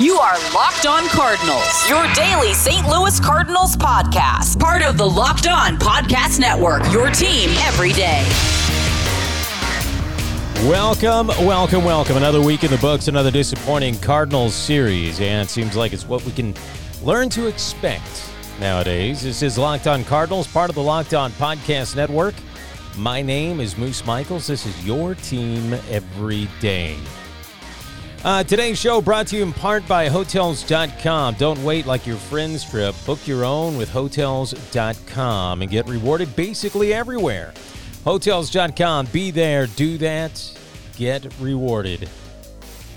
You are Locked On Cardinals, your daily St. Louis Cardinals podcast. Part of the Locked On Podcast Network, your team every day. Welcome, welcome, welcome. Another week in the books, another disappointing Cardinals series. And it seems like it's what we can learn to expect nowadays. This is Locked On Cardinals, part of the Locked On Podcast Network. My name is Moose Michaels. This is your team every day. Uh, today's show brought to you in part by Hotels.com. Don't wait like your friend's trip. Book your own with Hotels.com and get rewarded basically everywhere. Hotels.com. Be there, do that, get rewarded.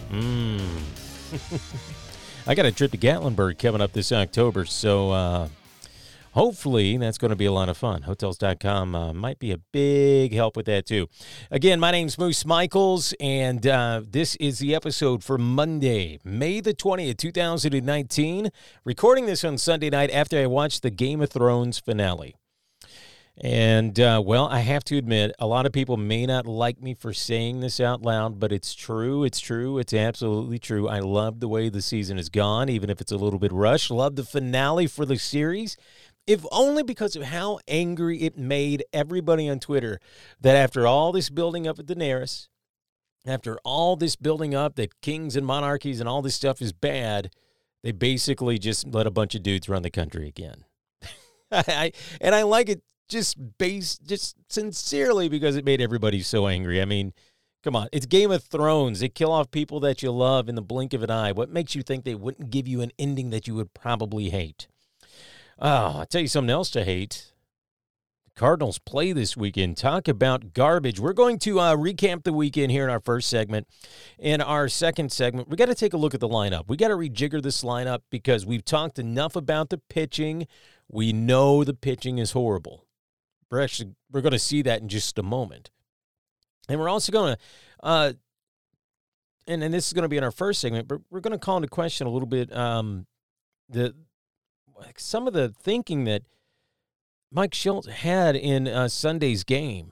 Mmm. I got a trip to Gatlinburg coming up this October, so uh, hopefully that's going to be a lot of fun. Hotels.com uh, might be a big help with that too. Again, my name's Moose Michaels, and uh, this is the episode for Monday, May the 20th, 2019. Recording this on Sunday night after I watched the Game of Thrones finale. And, uh, well, I have to admit, a lot of people may not like me for saying this out loud, but it's true. It's true. It's absolutely true. I love the way the season has gone, even if it's a little bit rushed. Love the finale for the series if only because of how angry it made everybody on Twitter that after all this building up at Daenerys, after all this building up that kings and monarchies and all this stuff is bad, they basically just let a bunch of dudes run the country again. I, and I like it just based, just sincerely because it made everybody so angry. I mean, come on, it's Game of Thrones. They kill off people that you love in the blink of an eye. What makes you think they wouldn't give you an ending that you would probably hate? Oh, I'll tell you something else to hate. The Cardinals play this weekend. Talk about garbage. We're going to uh, recap the weekend here in our first segment. In our second segment, we got to take a look at the lineup. We got to rejigger this lineup because we've talked enough about the pitching. We know the pitching is horrible. We're actually we're going to see that in just a moment, and we're also going to. Uh, and, and this is going to be in our first segment, but we're going to call into question a little bit um, the some of the thinking that Mike Shildt had in uh, Sunday's game,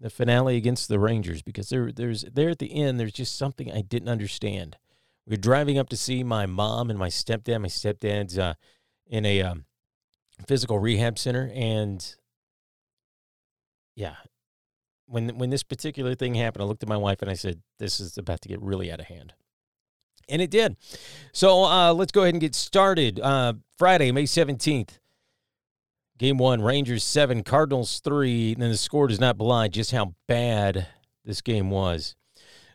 the finale against the Rangers, because there, there's there at the end, there's just something I didn't understand. We are driving up to see my mom and my stepdad. My stepdad's uh, in a um, physical rehab center, and yeah, when when this particular thing happened, I looked at my wife and I said, "This is about to get really out of hand." And it did. So uh, let's go ahead and get started. Uh, Friday, May 17th. Game one, Rangers seven, Cardinals three. And then the score does not belie just how bad this game was.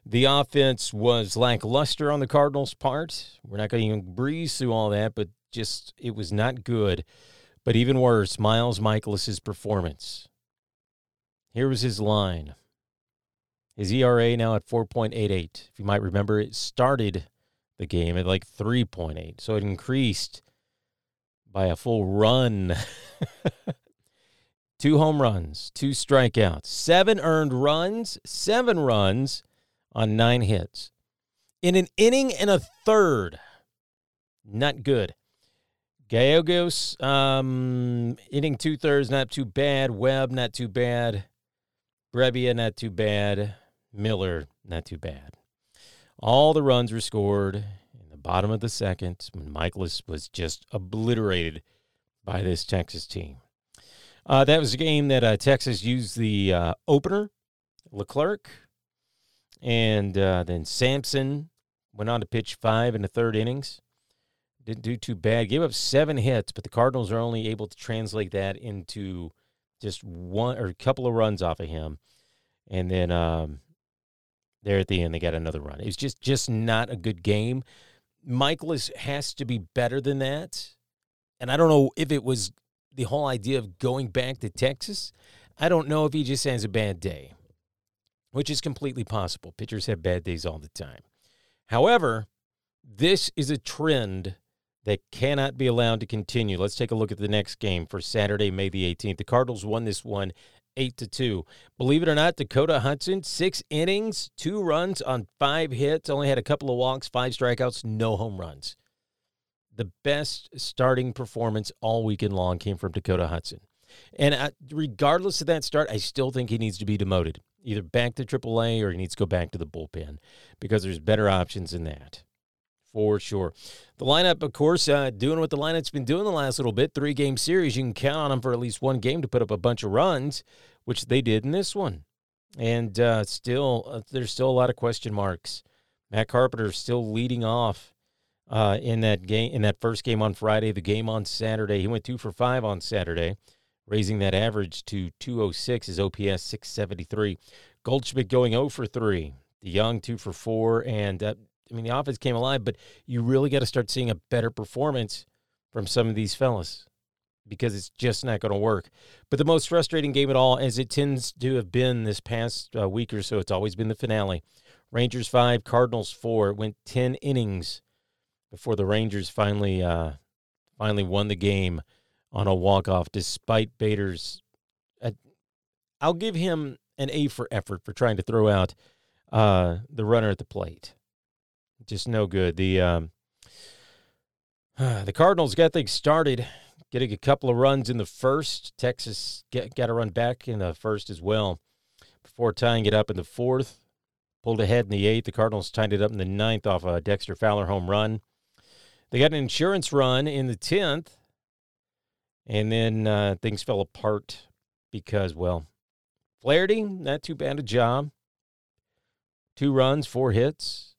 The offense was lackluster on the Cardinals' part. We're not going to even breeze through all that, but just it was not good. But even worse, Miles Mikolas's performance. Here was his line. His ERA now at 4.88. If you might remember, it started the game at like 3.8. So it increased by a full run. two home runs, two strikeouts, seven earned runs, seven runs on nine hits. In an inning and a third. Not good. Gallegos, um, inning two thirds, not too bad. Webb, not too bad. Brebbia, not too bad. Miller, not too bad. All the runs were scored in the bottom of the second when Mikolas was just obliterated by this Texas team. Uh, that was a game that uh, Texas used the uh, opener, Leclerc, and uh, then Sampson went on to pitch five in the third innings. Didn't do too bad. Gave up seven hits, but the Cardinals are only able to translate that into just one or a couple of runs off of him. And then um, there at the end they got another run. It was just just not a good game. Mikolas has to be better than that. And I don't know if it was the whole idea of going back to Texas. I don't know if he just has a bad day, which is completely possible. Pitchers have bad days all the time. However, this is a trend that cannot be allowed to continue. Let's take a look at the next game for Saturday, May the 18th. The Cardinals won this one eight to two. Believe it or not, Dakota Hudson, six innings, two runs on five hits, only had a couple of walks, five strikeouts, no home runs. The best starting performance all weekend long came from Dakota Hudson. And I, regardless of that start, I still think he needs to be demoted, either back to AAA or he needs to go back to the bullpen because there's better options than that. For sure. The lineup, of course, uh, doing what the lineup's been doing the last little bit. Three game series. You can count on them for at least one game to put up a bunch of runs, which they did in this one. And uh, still, uh, there's still a lot of question marks. Matt Carpenter still leading off uh, in that game in that first game on Friday. The game on Saturday, he went two for five on Saturday, raising that average to 206. His OPS 673. Goldschmidt going 0 for three. DeJong two for four, and uh, I mean the offense came alive, but you really got to start seeing a better performance from some of these fellas because it's just not going to work. But the most frustrating game at all, as it tends to have been this past uh, week or so, it's always been the finale. Rangers five, Cardinals four. It went ten innings before the Rangers finally uh, finally won the game on a walk off, despite Bader's. Uh, I'll give him an A for effort for trying to throw out uh, the runner at the plate. Just no good. The um, the Cardinals got things started, getting a couple of runs in the first. Texas get, got a run back in the first as well before tying it up in the fourth. Pulled ahead in the eighth. The Cardinals tied it up in the ninth off a Dexter Fowler home run. They got an insurance run in the tenth, and then uh, things fell apart because, well, Flaherty, not too bad a job. Two runs, four hits,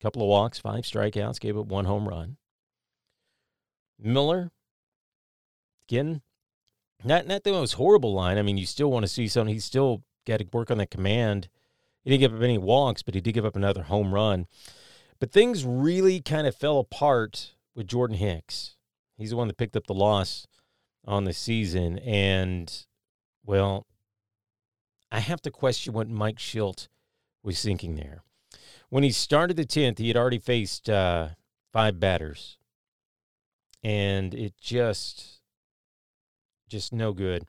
couple of walks, five strikeouts, gave up one home run. Miller, again, not not the most horrible line. I mean, you still want to see something. He's still got to work on that command he didn't give up any walks, but he did give up another home run. But things really kind of fell apart with Jordan Hicks. He's the one that picked up the loss on the season. And, well, I have to question what Mike Shildt was thinking there. When he started the 10th, he had already faced uh, five batters. And it just, just no good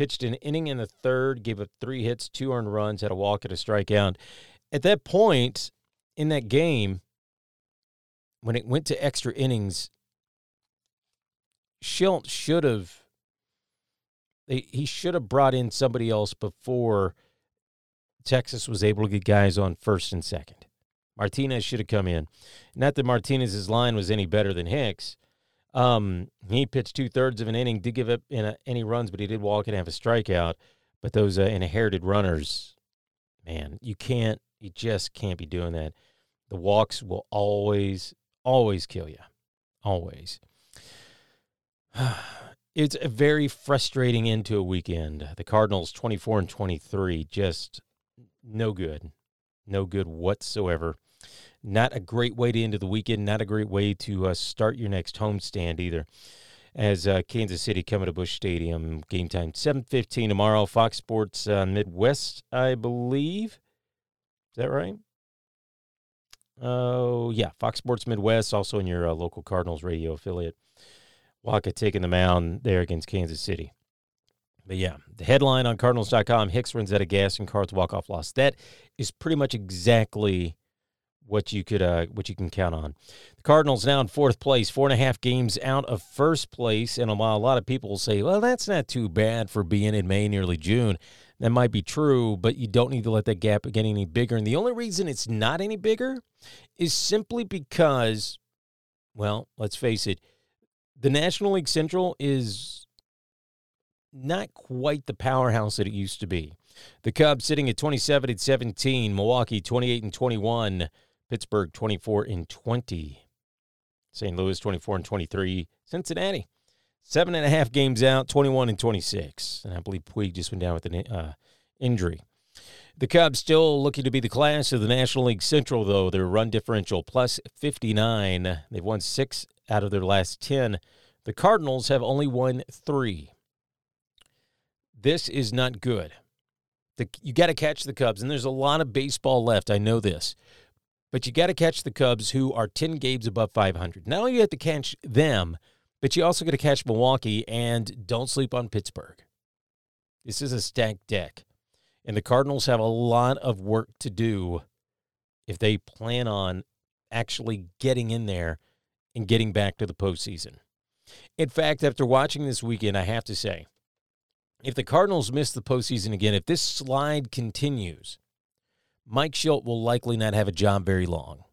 pitched an inning in the third, gave up three hits, two earned runs, had a walk and a strikeout. At that point in that game, when it went to extra innings, Shildt should have he should have brought in somebody else before Texas was able to get guys on first and second. Martinez should have come in. Not that Martinez's line was any better than Hicks, um, he pitched two thirds of an inning, did give up a, any runs, but he did walk and have a strikeout. But those uh, inherited runners, man, you can't, you just can't be doing that. The walks will always, always kill you, always. it's a very frustrating end to a weekend. The Cardinals, twenty four and twenty three, just no good, no good whatsoever. Not a great way to end the weekend. Not a great way to uh, start your next homestand either. As uh, Kansas City coming to Busch Stadium, game time seven fifteen tomorrow. Fox Sports uh, Midwest, I believe. Is that right? Oh yeah, Fox Sports Midwest, also in your uh, local Cardinals radio affiliate. Wacha taking the mound there against Kansas City. But yeah, the headline on Cardinals.com Hicks runs out of gas and Cards walk off loss. That is pretty much exactly what you could uh, what you can count on. The Cardinals now in fourth place, four and a half games out of first place. And while a lot of people will say, "Well, that's not too bad for being in May, nearly June," that might be true, but you don't need to let that gap get any bigger. And the only reason it's not any bigger is simply because, well, let's face it, the National League Central is not quite the powerhouse that it used to be. The Cubs sitting at 27 and 17, Milwaukee 28 and 21. Pittsburgh 24 and 20. St. Louis 24 and 23. Cincinnati seven and a half games out, 21 and 26. And I believe Puig just went down with an uh, injury. The Cubs still looking to be the class of the National League Central, though. Their run differential plus 59. They've won six out of their last 10. The Cardinals have only won three. This is not good. The, you got to catch the Cubs, and there's a lot of baseball left. I know this. But you got to catch the Cubs, who are 10 games above 500. Not only you have to catch them, but you also got to catch Milwaukee, and don't sleep on Pittsburgh. This is a stacked deck. And the Cardinals have a lot of work to do if they plan on actually getting in there and getting back to the postseason. In fact, after watching this weekend, I have to say, if the Cardinals miss the postseason again, if this slide continues, Mike Shildt will likely not have a job very long.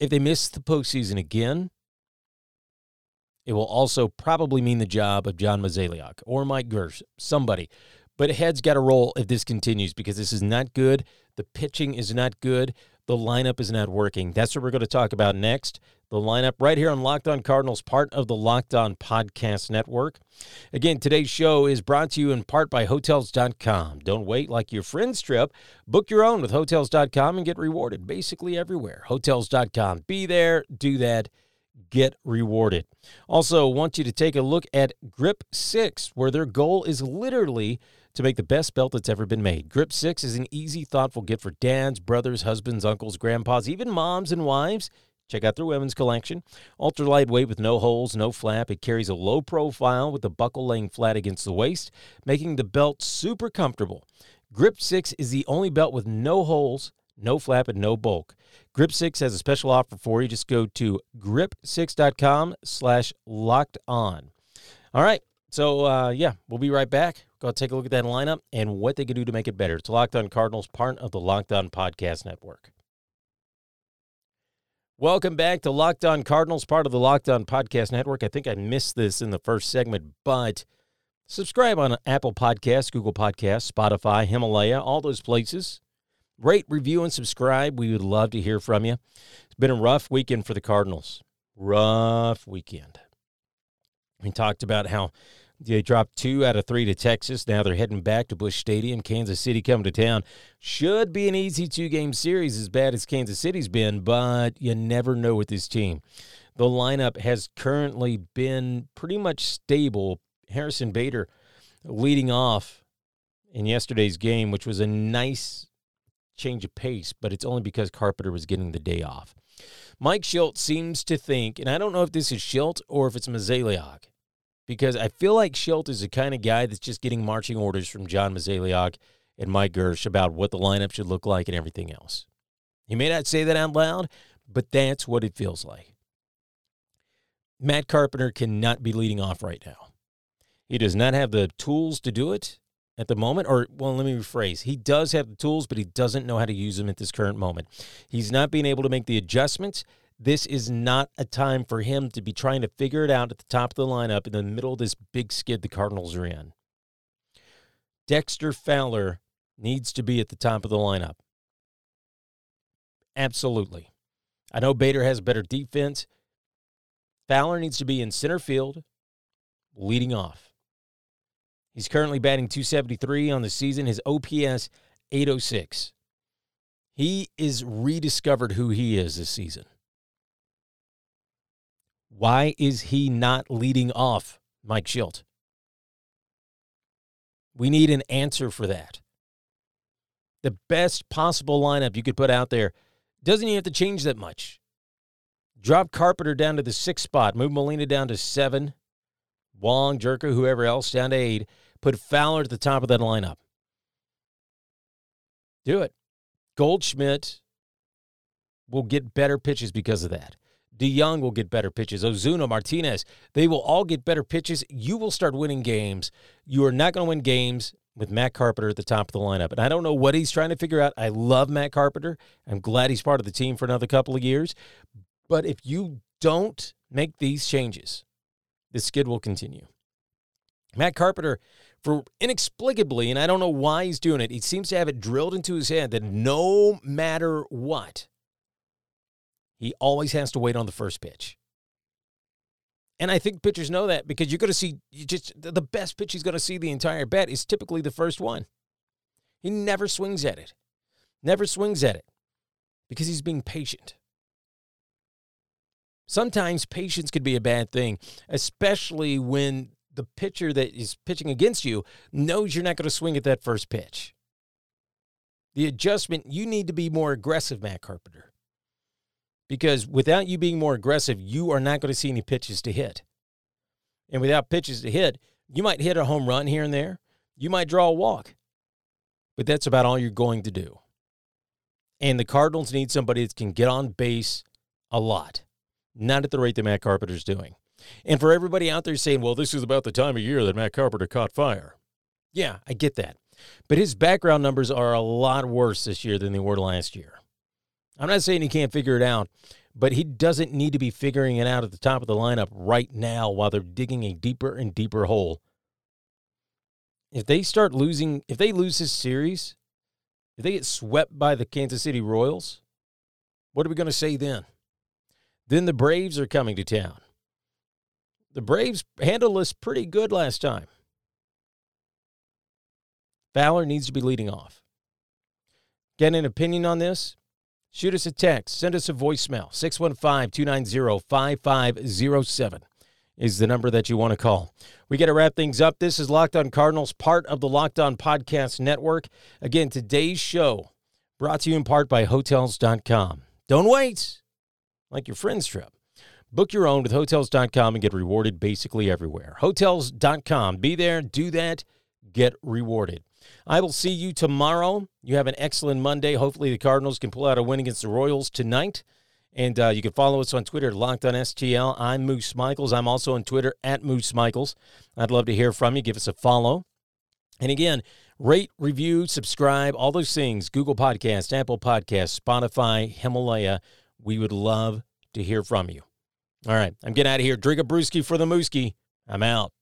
if they miss the postseason again, it will also probably mean the job of John Mozeliak or Mike Girsch, somebody. But heads got to roll if this continues because this is not good. The pitching is not good. The lineup is not working. That's what we're going to talk about next. The lineup right here on Locked On Cardinals, part of the Locked On Podcast Network. Again, today's show is brought to you in part by Hotels.com. Don't wait like your friend's trip. Book your own with Hotels.com and get rewarded basically everywhere. Hotels.com. Be there, do that get rewarded. Also, want you to take a look at Grip 6, where their goal is literally to make the best belt that's ever been made. Grip 6 is an easy, thoughtful gift for dads, brothers, husbands, uncles, grandpas, even moms and wives. Check out their women's collection. Ultra lightweight with no holes, no flap. It carries a low profile with the buckle laying flat against the waist, making the belt super comfortable. Grip 6 is the only belt with no holes, no flap, and no bulk. Grip 6 has a special offer for you. Just go to grip6.com slash locked on. All right. So, uh, yeah, we'll be right back. Go take a look at that lineup and what they can do to make it better. It's Locked On Cardinals, part of the Locked On Podcast Network. Welcome back to Locked On Cardinals, part of the Locked On Podcast Network. I think I missed this in the first segment, but subscribe on Apple Podcasts, Google Podcasts, Spotify, Himalaya, all those places. Rate, review, and subscribe. We would love to hear from you. It's been a rough weekend for the Cardinals. Rough weekend. We talked about how they dropped two out of three to Texas. Now they're heading back to Busch Stadium. Kansas City coming to town. Should be an easy two game series, as bad as Kansas City's been, but you never know with this team. The lineup has currently been pretty much stable. Harrison Bader leading off in yesterday's game, which was a nice change of pace, but it's only because Carpenter was getting the day off. Mike Shildt seems to think, and I don't know if this is Shildt or if it's Mozeliak, because I feel like Shildt is the kind of guy that's just getting marching orders from John Mozeliak and Mike Girsch about what the lineup should look like and everything else. He may not say that out loud, but that's what it feels like. Matt Carpenter cannot be leading off right now. He does not have the tools to do it at the moment. Or, well, let me rephrase. He does have the tools, but he doesn't know how to use them at this current moment. He's not being able to make the adjustments this is not a time for him to be trying to figure it out at the top of the lineup in the middle of this big skid the Cardinals are in. Dexter Fowler needs to be at the top of the lineup. Absolutely. I know Bader has better defense. Fowler needs to be in center field, leading off. He's currently batting 273 on the season, his OPS 806. He is rediscovered who he is this season. Why is he not leading off Mike Shildt? We need an answer for that. The best possible lineup you could put out there doesn't even have to change that much. Drop Carpenter down to the sixth spot, move Molina down to seven, Wong, Gyorko, whoever else down to eight. Put Fowler at the top of that lineup. Do it. Goldschmidt will get better pitches because of that. DeJong will get better pitches. Ozuna, Martinez, they will all get better pitches. You will start winning games. You are not going to win games with Matt Carpenter at the top of the lineup. And I don't know what he's trying to figure out. I love Matt Carpenter. I'm glad he's part of the team for another couple of years. But if you don't make these changes, the skid will continue. Matt Carpenter, for inexplicably, and I don't know why he's doing it, he seems to have it drilled into his head that no matter what, he always has to wait on the first pitch. And I think pitchers know that because you're going to see just the best pitch he's going to see the entire bet is typically the first one. He never swings at it. Never swings at it because he's being patient. Sometimes patience could be a bad thing, especially when the pitcher that is pitching against you knows you're not going to swing at that first pitch. The adjustment, you need to be more aggressive, Matt Carpenter because without you being more aggressive, you are not going to see any pitches to hit. And without pitches to hit, you might hit a home run here and there. You might draw a walk. But that's about all you're going to do. And the Cardinals need somebody that can get on base a lot, not at the rate that Matt Carpenter's doing. And for everybody out there saying, well, this is about the time of year that Matt Carpenter caught fire. Yeah, I get that. But his background numbers are a lot worse this year than they were last year. I'm not saying he can't figure it out, but he doesn't need to be figuring it out at the top of the lineup right now while they're digging a deeper and deeper hole. If they start losing, if they lose this series, if they get swept by the Kansas City Royals, what are we going to say then? Then the Braves are coming to town. The Braves handled us pretty good last time. Fowler needs to be leading off. Get an opinion on this? Shoot us a text. Send us a voicemail. 615 290 5507 is the number that you want to call. We got to wrap things up. This is Locked On Cardinals, part of the Locked On Podcast Network. Again, today's show brought to you in part by Hotels.com. Don't wait, like your friend's trip. Book your own with Hotels.com and get rewarded basically everywhere. Hotels.com. Be there, do that, get rewarded. I will see you tomorrow. You have an excellent Monday. Hopefully, the Cardinals can pull out a win against the Royals tonight. And uh, you can follow us on Twitter, Locked on STL. I'm Moose Michaels. I'm also on Twitter at Moose Michaels. I'd love to hear from you. Give us a follow. And again, rate, review, subscribe, all those things. Google Podcast, Apple Podcast, Spotify, Himalaya. We would love to hear from you. All right, I'm getting out of here. Drink a brewski for the mooski. I'm out.